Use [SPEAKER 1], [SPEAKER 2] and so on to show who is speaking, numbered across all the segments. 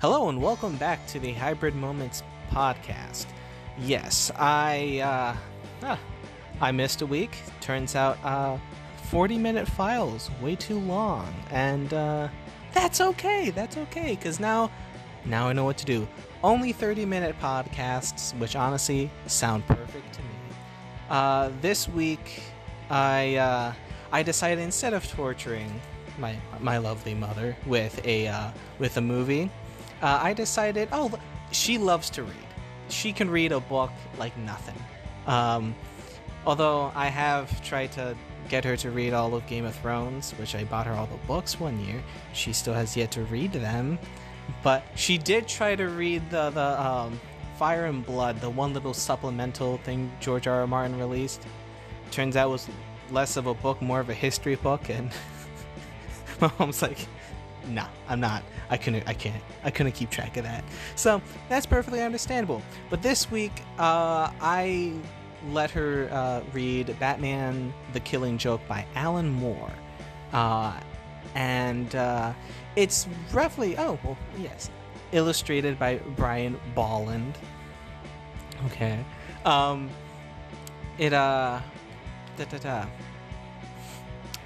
[SPEAKER 1] Hello and welcome back to the Hybrid Moments podcast. Yes, I uh, ah, I missed a week. Turns out, uh, 40 minute files, way too long, and uh, that's okay. That's okay because now, now I know what to do. Only 30 minute podcasts, which honestly sound perfect to me. Uh, this week, I uh, I decided instead of torturing my my lovely mother with a uh, with a movie, uh, I decided oh she loves to read. She can read a book like nothing. Um, although I have tried to get her to read all of Game of Thrones, which I bought her all the books one year, she still has yet to read them. But she did try to read the the um, Fire and Blood, the one little supplemental thing George R. R. Martin released. Turns out was less of a book, more of a history book, and my mom's like, "Nah, I'm not. I couldn't. I can't. I couldn't keep track of that." So that's perfectly understandable. But this week, uh, I let her uh, read Batman: The Killing Joke by Alan Moore, uh, and uh, it's roughly oh well yes, illustrated by Brian Bolland. Okay, um, it uh, da da da.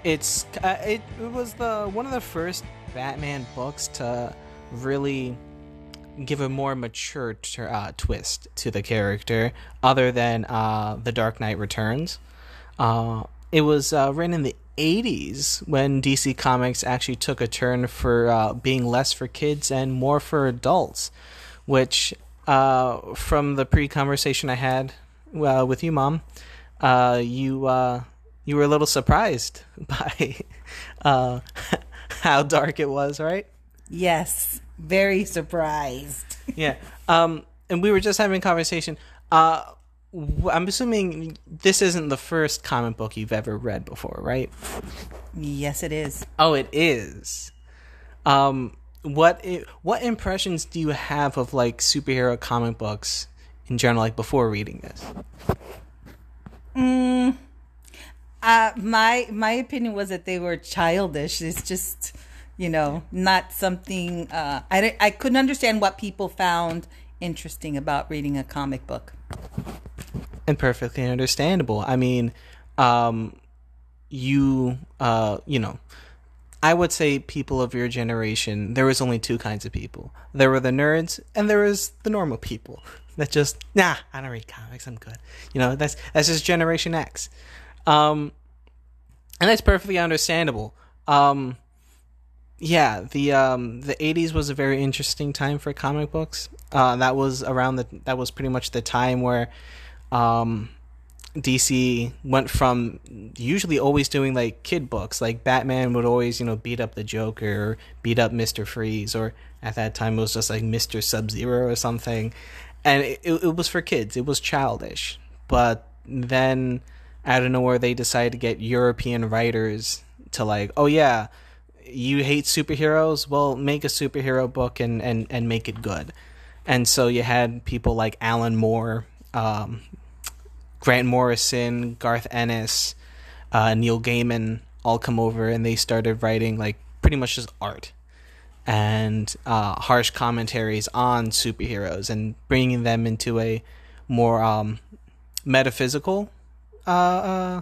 [SPEAKER 1] It's uh, it, it was the one of the first Batman books to really give a more mature t- uh, twist to the character, other than uh, The Dark Knight Returns. Uh, it was uh, written in the 80s when DC Comics actually took a turn for uh, being less for kids and more for adults, which, uh, from the pre conversation I had with you, Mom, you you were a little surprised by how dark it was, right?
[SPEAKER 2] Yes, very surprised.
[SPEAKER 1] yeah. Um, and we were just having a conversation. Uh, I'm assuming this isn't the first comic book you've ever read before, right?
[SPEAKER 2] Yes, it is.
[SPEAKER 1] Oh, it is. Um, what i- what impressions do you have of like superhero comic books in general, like before reading this?
[SPEAKER 2] Mm, uh, my my opinion was that they were childish. It's just, you know, not something. Uh, I I couldn't understand what people found interesting about reading a comic book.
[SPEAKER 1] and perfectly understandable. I mean, um, you, uh, you know, I would say people of your generation, there was only two kinds of people. There were the nerds, and there was the normal people that just, nah, I don't read comics. I'm good. You know, that's that's just Generation X, um, and that's perfectly understandable. Um, yeah, the um the '80s was a very interesting time for comic books. Uh, that was around the that was pretty much the time where um, DC went from usually always doing like kid books, like Batman would always you know beat up the Joker, or beat up Mister Freeze, or at that time it was just like Mister Sub Zero or something, and it, it was for kids. It was childish, but then out of nowhere they decided to get European writers to like, oh yeah, you hate superheroes? Well, make a superhero book and and and make it good. And so you had people like Alan Moore, um, Grant Morrison, Garth Ennis, uh, Neil Gaiman all come over and they started writing like pretty much just art and uh, harsh commentaries on superheroes and bringing them into a more um, metaphysical, uh, uh,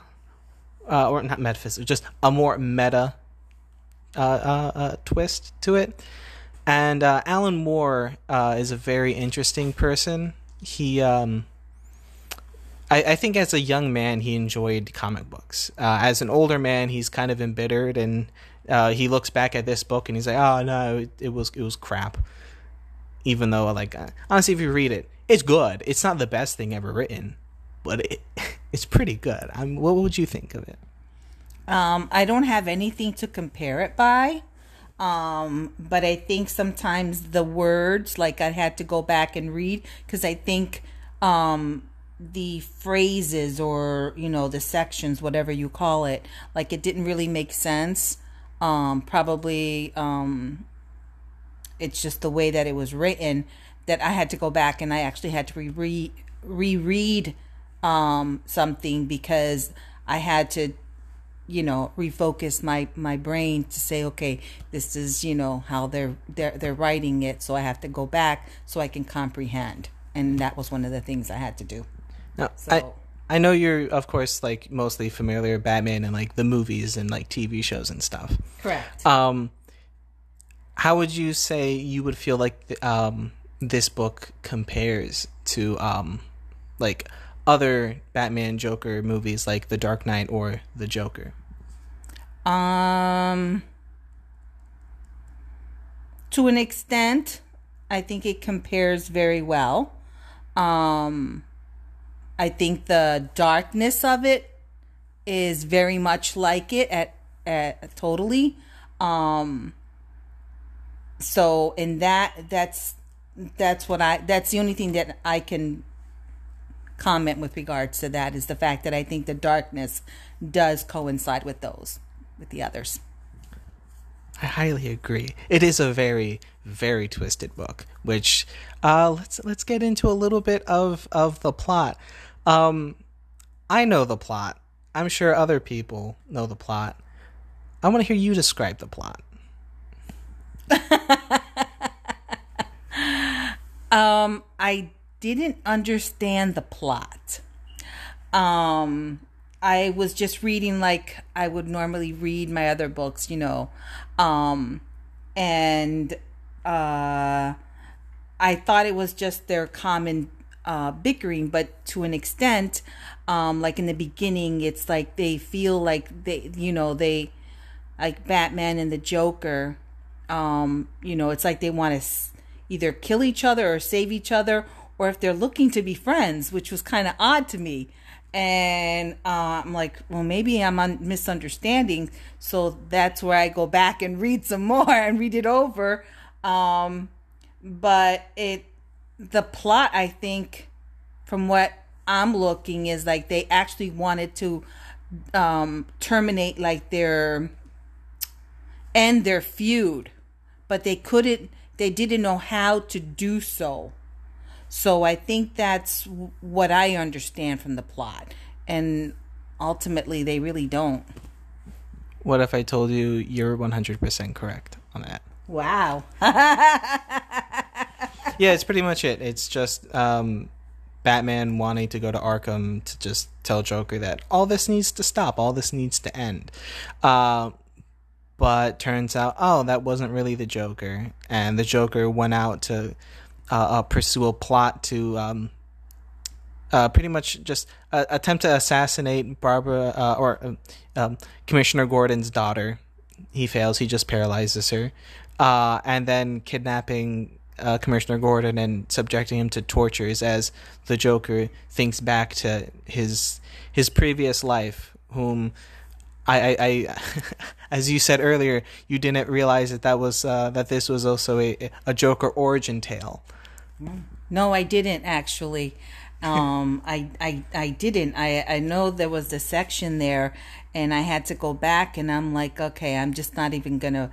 [SPEAKER 1] uh, or not metaphysical, just a more meta uh, uh, twist to it. And Alan Moore is a very interesting person. He, um, I, I think, as a young man, he enjoyed comic books. As an older man, he's kind of embittered, and he looks back at this book and he's like, "Oh no, it, it was it was crap." Even though, like, honestly, if you read it, it's good. It's not the best thing ever written, but it it's pretty good. I'm, what would you think of it?
[SPEAKER 2] Um, I don't have anything to compare it by. Um, but I think sometimes the words, like I had to go back and read because I think um, the phrases or, you know, the sections, whatever you call it, like it didn't really make sense. Um, probably um, it's just the way that it was written that I had to go back and I actually had to re- reread um, something because I had to you know refocus my my brain to say okay this is you know how they're they're they're writing it so i have to go back so i can comprehend. And that was one of the things i had to do.
[SPEAKER 1] Now,
[SPEAKER 2] So-
[SPEAKER 1] I I know you're of course like mostly familiar with Batman and like the movies and like TV shows and stuff.
[SPEAKER 2] correct.
[SPEAKER 1] Um, how would you say you would feel like th- um this book compares to um like other Batman Joker movies like The Dark Knight or The Joker?
[SPEAKER 2] Um, to an extent, I think it compares very well. Um, I think the darkness of it is very much like it at, at totally. Um, so in that, that's that's what I that's the only thing that I can comment with regards to that is the fact that I think the darkness does coincide with those with the others.
[SPEAKER 1] I highly agree. It is a very, very twisted book. Which uh, let's let's get into a little bit of of the plot. Um, I know the plot. I'm sure other people know the plot. I want to hear you describe the plot.
[SPEAKER 2] Um, I didn't understand the plot. Um, I was just reading like I would normally read my other books, you know. Um, and uh, I thought it was just their common uh, bickering, but to an extent, um, like in the beginning, it's like they feel like they, you know, they like Batman and the Joker. Um, you know, it's like they want to either kill each other or save each other, or if they're looking to be friends, which was kind of odd to me. And uh, I'm like, well, maybe I'm un- misunderstanding. So that's where I go back and read some more and read it over. Um, but it, the plot, I think, from what I'm looking, is like they actually wanted to um, terminate like their end their feud, but they couldn't. They didn't know how to do so. So I think that's what I understand from the plot, and ultimately they really don't.
[SPEAKER 1] What if I told you you're 100% correct on that?
[SPEAKER 2] Wow.
[SPEAKER 1] yeah, it's pretty much it. It's just um, Batman wanting to go to Arkham to just tell Joker that all this needs to stop, all this needs to end. Uh, but turns out, oh, that wasn't really the Joker, and the Joker went out to uh, uh, pursue a plot to um, uh, pretty much just uh, attempt to assassinate Barbara uh, or um, um, Commissioner Gordon's daughter. He fails. He just paralyzes her, uh, and then kidnapping uh, Commissioner Gordon and subjecting him to tortures as the Joker thinks back to his his previous life, whom. I, I, I as you said earlier, you didn't realize that that was that this was also a a Joker origin tale.
[SPEAKER 2] No, I didn't actually. Um, I, I, I didn't. I, I know there was a section there, and I had to go back, and I'm like, okay, I'm just not even gonna,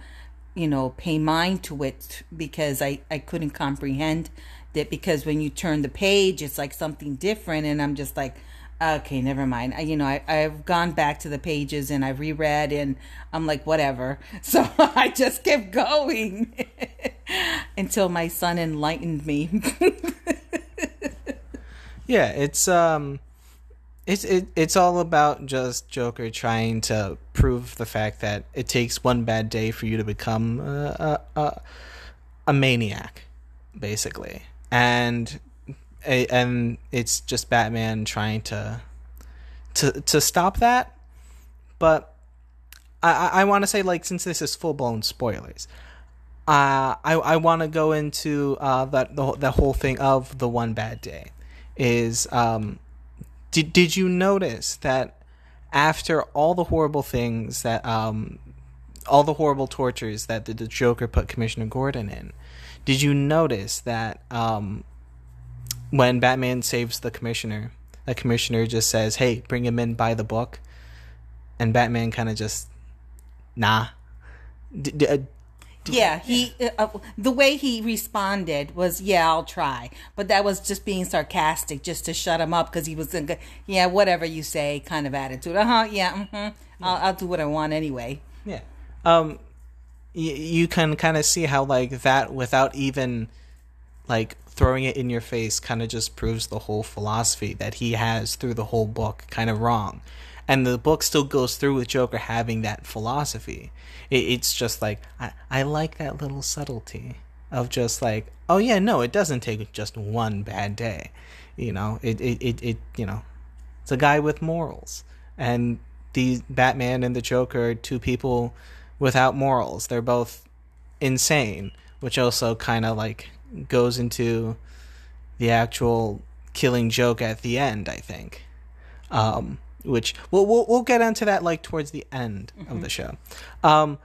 [SPEAKER 2] you know, pay mind to it because I, I couldn't comprehend that because when you turn the page, it's like something different, and I'm just like, okay, never mind. I, you know, I, I've gone back to the pages and I've reread, and I'm like, whatever. So I just kept going until my son enlightened me.
[SPEAKER 1] Yeah, it's um, it's it, it's all about just Joker trying to prove the fact that it takes one bad day for you to become a a, a, a maniac, basically, and and it's just Batman trying to to to stop that, but I I, want to say like since this is full blown spoilers. Uh, I I want to go into uh, that the the whole thing of the one bad day is um did did you notice that after all the horrible things that um all the horrible tortures that the, the Joker put Commissioner Gordon in, did you notice that um when Batman saves the commissioner, the commissioner just says, "Hey, bring him in by the book," and Batman kind of just, nah. D- d- uh,
[SPEAKER 2] Yeah, he uh, uh, the way he responded was, "Yeah, I'll try," but that was just being sarcastic, just to shut him up because he was, in, yeah, whatever you say, kind of attitude. Uh huh. Yeah. Mm-hmm. I'll, I'll do what I want anyway.
[SPEAKER 1] Yeah. Um, you, you can kind of see how like that without even like throwing it in your face kind of just proves the whole philosophy that he has through the whole book kind of wrong and the book still goes through with joker having that philosophy. It, it's just like I, I like that little subtlety of just like oh yeah no it doesn't take just one bad day. You know it it, it, it you know it's a guy with morals. And the batman and the joker are two people without morals. They're both insane which also kind of like goes into the actual killing joke at the end. I think, um, which we'll, we'll we'll get into that like towards the end mm-hmm. of the show. Um,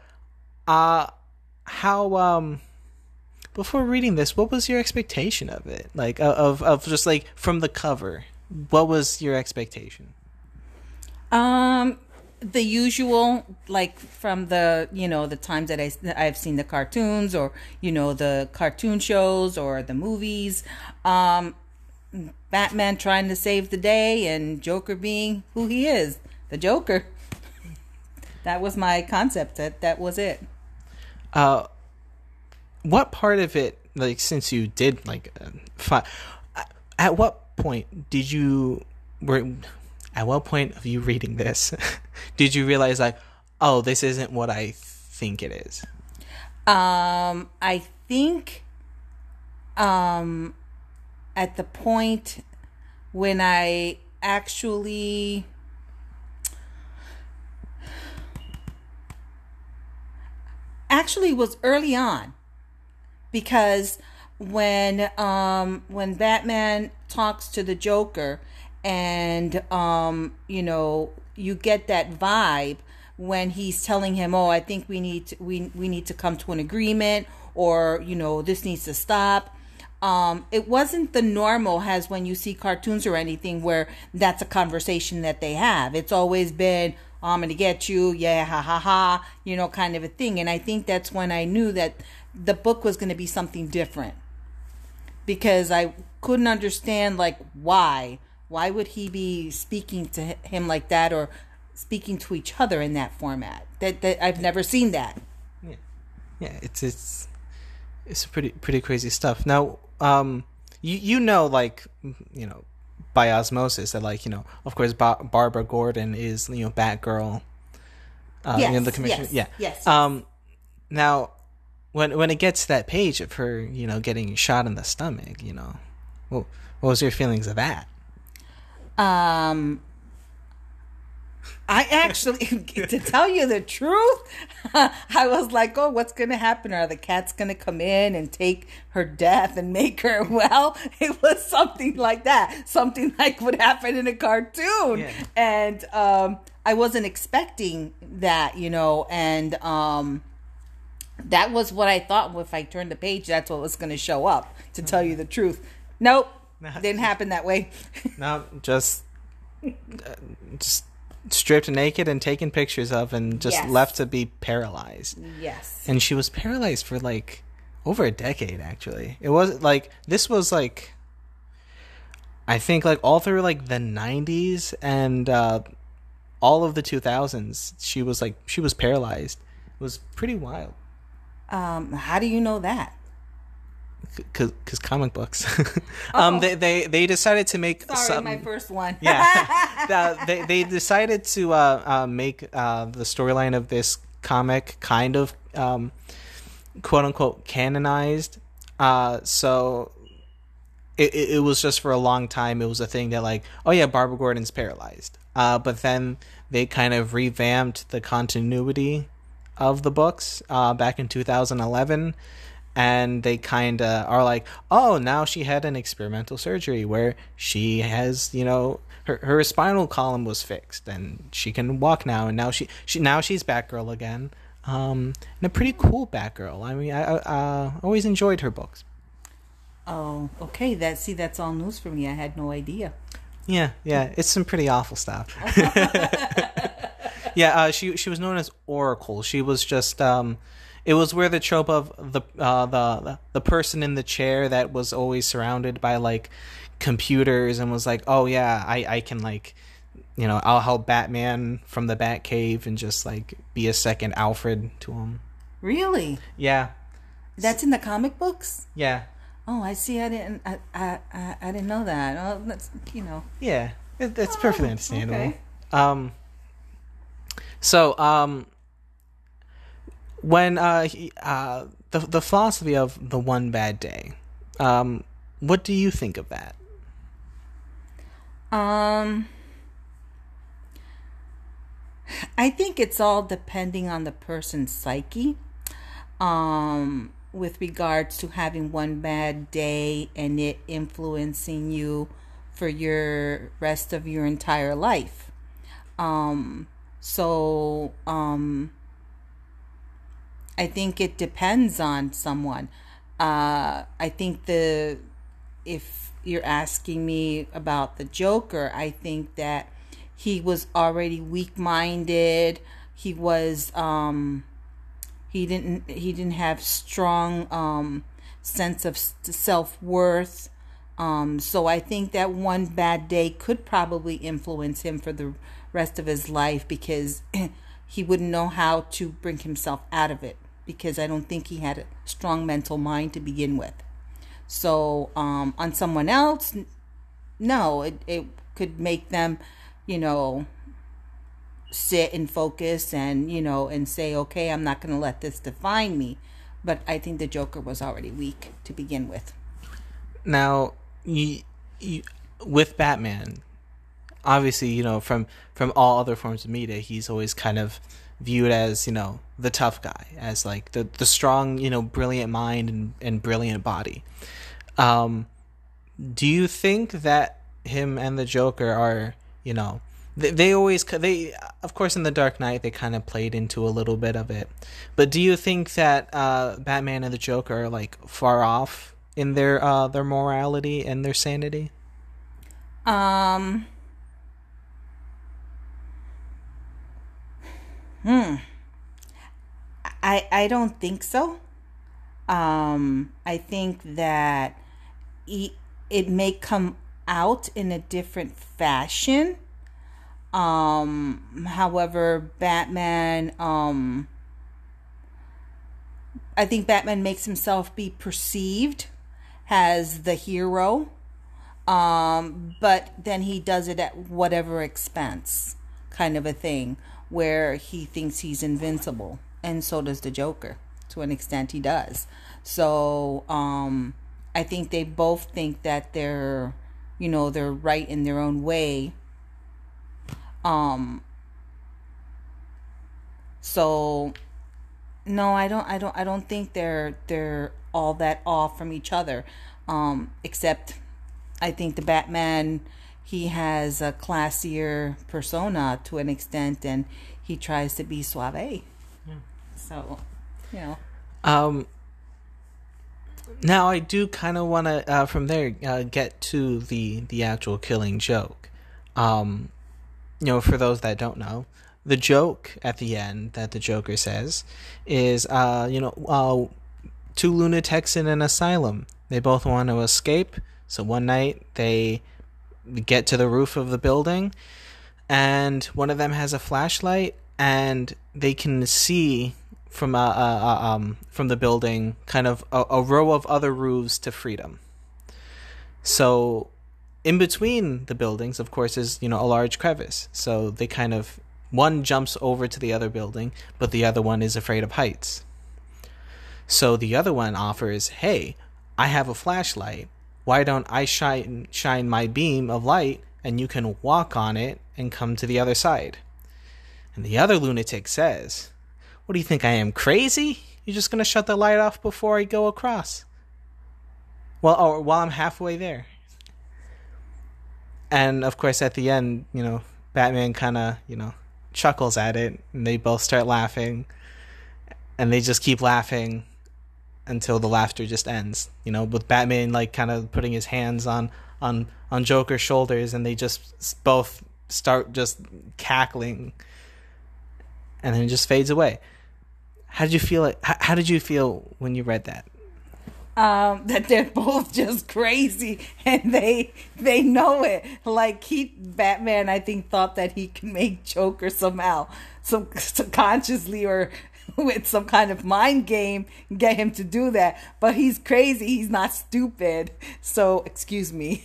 [SPEAKER 1] uh, how um, before reading this, what was your expectation of it? Like of of just like from the cover, what was your expectation?
[SPEAKER 2] Um, the usual like from the you know the times that I I've seen the cartoons or you know the cartoon shows or the movies um Batman trying to save the day and Joker being who he is the Joker. That was my concept that that was it.
[SPEAKER 1] Uh what part of it like since you did like uh, fi- at what point did you were at what point of you reading this did you realize like oh this isn't what i think it is?
[SPEAKER 2] Um i think um at the point when i actually actually was early on because when um when batman talks to the joker and um, you know you get that vibe when he's telling him, "Oh, I think we need to, we we need to come to an agreement," or you know, this needs to stop. Um, it wasn't the normal as when you see cartoons or anything where that's a conversation that they have. It's always been, oh, "I'm gonna get you," yeah, ha ha ha, you know, kind of a thing. And I think that's when I knew that the book was going to be something different because I couldn't understand like why why would he be speaking to him like that or speaking to each other in that format? That that I've never seen that.
[SPEAKER 1] Yeah, yeah, it's it's it's pretty pretty crazy stuff. Now, um, you you know, like you know, by osmosis that like you know, of course, ba- Barbara Gordon is you know Batgirl. Uh, yes, you know, the commission.
[SPEAKER 2] Yes, yeah. Yes.
[SPEAKER 1] Um, now, when when it gets to that page of her, you know, getting shot in the stomach, you know, well, what was your feelings of that?
[SPEAKER 2] Um, I actually, to tell you the truth, I was like, oh, what's going to happen? Are the cats going to come in and take her death and make her well? It was something like that, something like would happen in a cartoon. Yeah. And um, I wasn't expecting that, you know, and um, that was what I thought. If I turned the page, that's what was going to show up, to tell you the truth. Nope didn't happen that way.
[SPEAKER 1] no, just uh, just stripped naked and taken pictures of and just yes. left to be paralyzed.
[SPEAKER 2] Yes.
[SPEAKER 1] And she was paralyzed for like over a decade actually. It was like this was like I think like all through like the 90s and uh all of the 2000s she was like she was paralyzed. It was pretty wild.
[SPEAKER 2] Um how do you know that?
[SPEAKER 1] Because comic books. um, oh. they, they they decided to make
[SPEAKER 2] sorry some, my first one.
[SPEAKER 1] yeah, they they decided to uh, uh, make uh, the storyline of this comic kind of um, quote unquote canonized. Uh, so it, it, it was just for a long time. It was a thing that like, oh yeah, Barbara Gordon's paralyzed. Uh, but then they kind of revamped the continuity of the books uh, back in 2011 and they kind of are like, oh, now she had an experimental surgery where she has, you know, her her spinal column was fixed and she can walk now, and now she she now she's Batgirl again, um, and a pretty cool Batgirl. I mean, I, I uh, always enjoyed her books.
[SPEAKER 2] Oh, okay. That see, that's all news for me. I had no idea.
[SPEAKER 1] Yeah, yeah, it's some pretty awful stuff. yeah, uh, she she was known as Oracle. She was just um, it was where the trope of the uh, the the person in the chair that was always surrounded by like computers and was like, oh yeah, I I can like you know I'll help Batman from the Batcave and just like be a second Alfred to him.
[SPEAKER 2] Really?
[SPEAKER 1] Yeah,
[SPEAKER 2] That's in the comic books?
[SPEAKER 1] yeah,
[SPEAKER 2] Oh, I see. I didn't. I I I, I didn't know that. Oh, that's you know.
[SPEAKER 1] yeah. It, it's perfectly
[SPEAKER 2] Oh,
[SPEAKER 1] understandable.
[SPEAKER 2] okay.
[SPEAKER 1] Um. So um. When uh, he, uh the the philosophy of the one bad day, um, what do you think of that?
[SPEAKER 2] Um, I think it's all depending on the person's psyche. Um, with regards to having one bad day and it influencing you for your rest of your entire life. Um, so um, I think it depends on someone. Uh, I think the if you're asking me about the Joker, I think that he was already weak-minded. He was um he didn't he didn't have strong um sense of self-worth. Um so I think that one bad day could probably influence him for the rest of his life because he wouldn't know how to bring himself out of it because I don't think he had a strong mental mind to begin with. So um, on someone else, no, it, it could make them, you know, sit and focus and, you know, and say, okay, I'm not going to let this define me. But I think the Joker was already weak to begin with.
[SPEAKER 1] Now, you, you with Batman, obviously, you know from from all other forms of media, he's always kind of viewed as you know the tough guy, as like the the strong, you know, brilliant mind and, and brilliant body. Um, do you think that him and the Joker are, you know, they, they always they of course in the Dark Knight they kind of played into a little bit of it, but do you think that uh, Batman and the Joker are like far off in their uh, their morality and their sanity?
[SPEAKER 2] Um, hmm. I I don't think so. Um, I think that it, it may come out in a different fashion. Um, however, Batman, um, I think Batman makes himself be perceived as the hero um but then he does it at whatever expense kind of a thing where he thinks he's invincible and so does the joker to an extent he does. So um i think they both think that they're you know they're right in their own way. Um so no i don't i don't i don't think they're they're all that off from each other. Um except I think the Batman he has a classier persona to an extent, and he tries to be suave. So, you know,
[SPEAKER 1] Um, now I do kind of want to uh, from there uh, get to the the actual killing joke. Um, you know, for those that don't know, the joke at the end that the Joker says is, uh, you know, uh, two lunatics in an asylum. They both want to escape. So one night they get to the roof of the building, and one of them has a flashlight, and they can see from uh, uh, uh, um from the building kind of a, a row of other roofs to freedom. So in between the buildings, of course, is you know a large crevice. So they kind of one jumps over to the other building, but the other one is afraid of heights. So the other one offers, "Hey, I have a flashlight. Why don't I shine shine my beam of light and you can walk on it and come to the other side?" And the other lunatic says, "What do you think I am crazy? You're just to shut the light off before I go across?" Well, or while I'm halfway there. And of course at the end, you know, Batman kind of, you know, chuckles at it and they both start laughing and they just keep laughing until the laughter just ends you know with batman like kind of putting his hands on on on joker's shoulders and they just both start just cackling and then it just fades away how did you feel? It, how, how did you feel when you read that?
[SPEAKER 2] um, that they're both just crazy and they they know it. Like he Batman, I think thought that he can make Joker somehow, some subconsciously or with some kind of mind game get him to do that. But he's crazy. He's not stupid. So excuse me.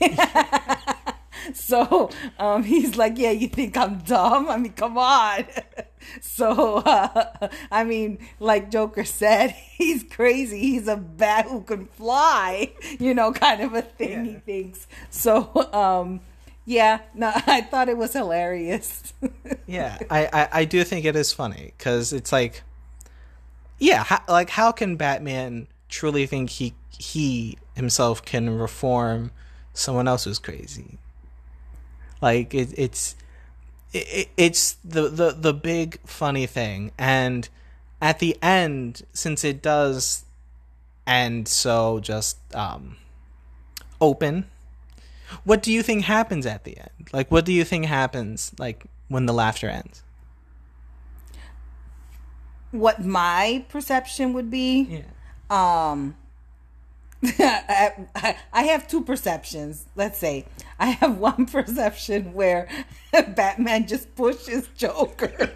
[SPEAKER 2] so um, he's like, yeah, you think I'm dumb? I mean, come on. so uh, I mean, like Joker said, he's crazy. He's a bat who can fly. You know, kind of a thing. Yeah. He thinks so. Um, yeah, no, I thought it was hilarious.
[SPEAKER 1] yeah, I, I, I do think it is funny because it's like, yeah, how, like how can Batman truly think he he himself can reform someone else who's crazy? Like it, it's it, it's the, the the big funny thing, and at the end, since it does end so just um, open, what do you think happens at the end? Like, what do you think happens like when the laughter ends?
[SPEAKER 2] What my perception would be?
[SPEAKER 1] Yeah.
[SPEAKER 2] Um I, have two perceptions. Let's say I have one perception where Batman just pushes Joker,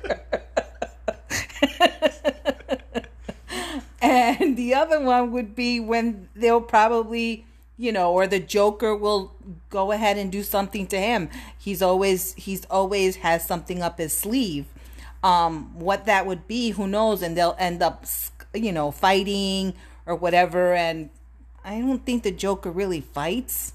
[SPEAKER 2] and the other one would be when they'll probably, you know, or the Joker will go ahead and do something to him. He's always he's always has something up his sleeve. Um, what that would be, who knows? And they'll end up, you know, fighting or whatever, and I don't think the Joker really fights.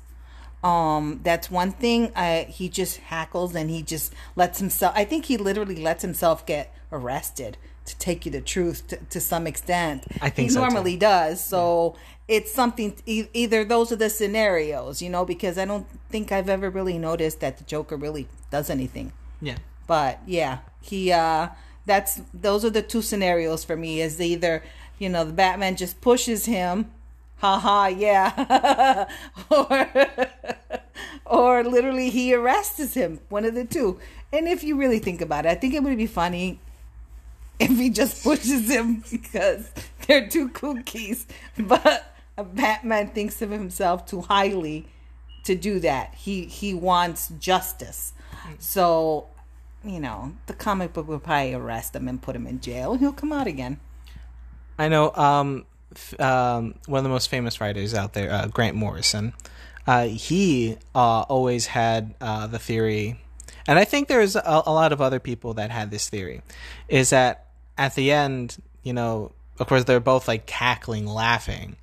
[SPEAKER 2] Um, that's one thing. Uh, he just hackles and he just lets himself. I think he literally lets himself get arrested to take you the truth to, to some extent.
[SPEAKER 1] I think
[SPEAKER 2] he
[SPEAKER 1] so
[SPEAKER 2] normally
[SPEAKER 1] too.
[SPEAKER 2] does. So yeah. it's something. E- either those are the scenarios, you know, because I don't think I've ever really noticed that the Joker really does anything.
[SPEAKER 1] Yeah.
[SPEAKER 2] But yeah, he. uh That's those are the two scenarios for me. Is either you know the Batman just pushes him haha, yeah. or, or literally he arrests him, one of the two. And if you really think about it, I think it would be funny if he just pushes him because they're two cookies. But Batman thinks of himself too highly to do that. He he wants justice. So, you know, the comic book will probably arrest him and put him in jail. He'll come out again.
[SPEAKER 1] I know. Um, um, one of the most famous writers out there, uh, Grant Morrison. Uh, he uh, always had uh, the theory, and I think there's a, a, lot of other people that had this theory, is that at the end, you know, of course they're both like cackling, laughing,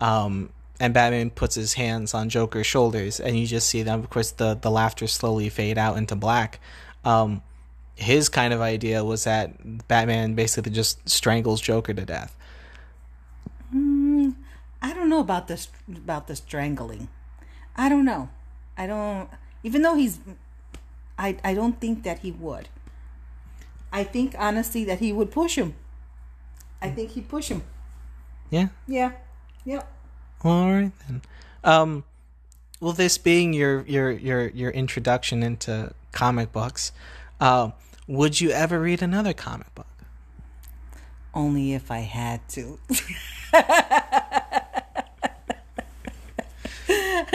[SPEAKER 1] um, and Batman puts his hands on Joker's shoulders, and you just see them. Of course, the the laughter slowly fade out into black. Um, his kind of idea was that Batman basically just strangles Joker to death.
[SPEAKER 2] Know about this about the strangling. I don't know. I don't. Even though he's, I I don't think that he would. I think honestly that he would push him. I think he'd push him.
[SPEAKER 1] Yeah.
[SPEAKER 2] Yeah. Yep.
[SPEAKER 1] All right then. Um, well, this being your your your your introduction into comic books, uh, would you ever read another comic book?
[SPEAKER 2] Only if I had to.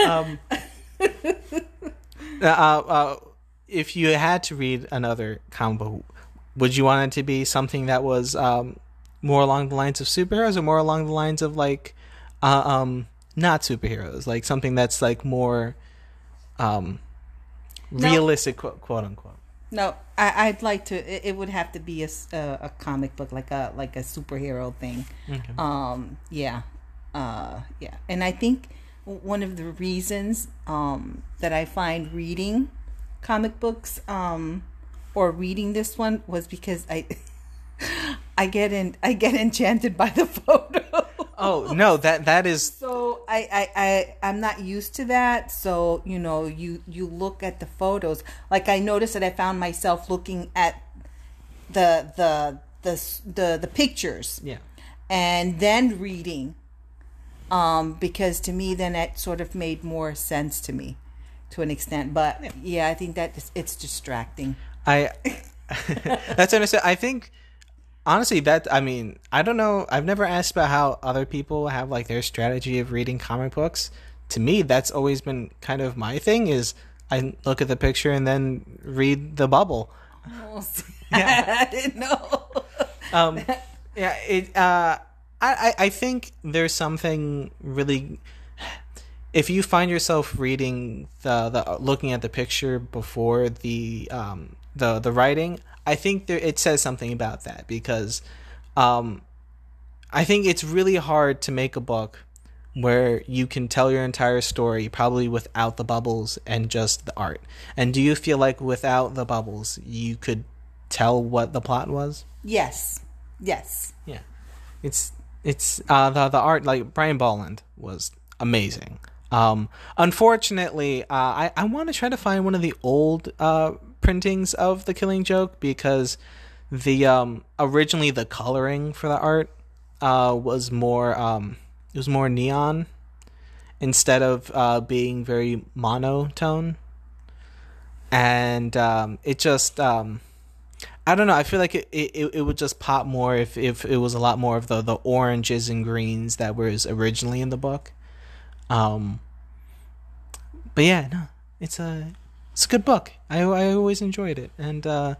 [SPEAKER 1] um, uh, uh, if you had to read another comic book, would you want it to be something that was um, more along the lines of superheroes, or more along the lines of like uh, um, not superheroes, like something that's like more um, realistic, quote, quote unquote?
[SPEAKER 2] No, I, would like to. It, it, would have to be a, a, a, comic book, like a like a superhero thing. Okay. Um, yeah, uh, yeah, and I think one of the reasons um, that I find reading comic books um, or reading this one was because I I get in I get enchanted by the photo.
[SPEAKER 1] oh no, that that is
[SPEAKER 2] so I, I I I'm not used to that. So you know you you look at the photos. Like I noticed that I found myself looking at the the the the the pictures.
[SPEAKER 1] Yeah.
[SPEAKER 2] And then reading, um, because to me then that sort of made more sense to me, to an extent. But yeah, yeah I think that it's distracting.
[SPEAKER 1] I that's understood. I think honestly, that I mean, I don't know. I've never asked about how other people have like their strategy of reading comic books. To me, that's always been kind of my thing. Is I look at the picture and then read the bubble.
[SPEAKER 2] yeah. I didn't know.
[SPEAKER 1] um, yeah, it. Uh, I, I think there's something really. If you find yourself reading the, the looking at the picture before the um, the the writing, I think there, it says something about that because um, I think it's really hard to make a book where you can tell your entire story probably without the bubbles and just the art. And do you feel like without the bubbles you could tell what the plot was?
[SPEAKER 2] Yes. Yes.
[SPEAKER 1] Yeah. It's it's uh the the art like Brian Bolland was amazing. Um unfortunately, uh I I want to try to find one of the old uh printings of the Killing Joke because the um originally the coloring for the art uh was more um it was more neon instead of uh being very monotone and um it just um I don't know. I feel like it, it, it would just pop more if, if it was a lot more of the, the oranges and greens that was originally in the book. Um, but yeah, no, it's a it's a good book. I I always enjoyed it. And uh,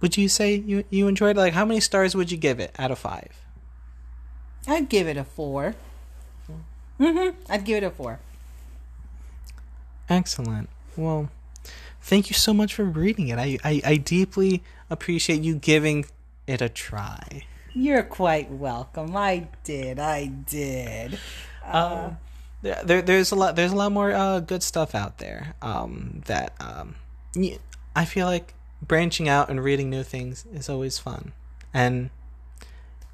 [SPEAKER 1] would you say you you enjoyed it? Like, how many stars would you give it out of five?
[SPEAKER 2] I'd give it a four. Mm-hmm. I'd give it a four.
[SPEAKER 1] Excellent. Well, thank you so much for reading it. I, I, I deeply appreciate you giving it a try.
[SPEAKER 2] You're quite welcome. I did. I did.
[SPEAKER 1] Uh, there, there's a lot. There's a lot more uh, good stuff out there. Um, that um, I feel like branching out and reading new things is always fun. And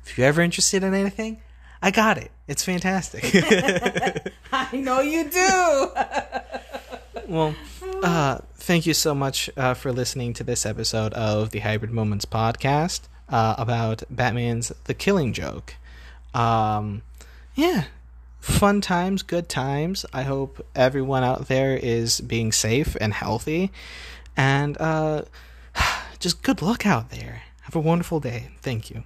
[SPEAKER 1] if you're ever interested in anything, I got it. It's fantastic.
[SPEAKER 2] I know you do.
[SPEAKER 1] well, uh, thank you so much uh, for listening to this episode of the Hybrid Moments podcast uh, about Batman's The Killing Joke. Um, yeah, fun times, good times. I hope everyone out there is being safe and healthy. And uh, just good luck out there. Have a wonderful day. Thank you.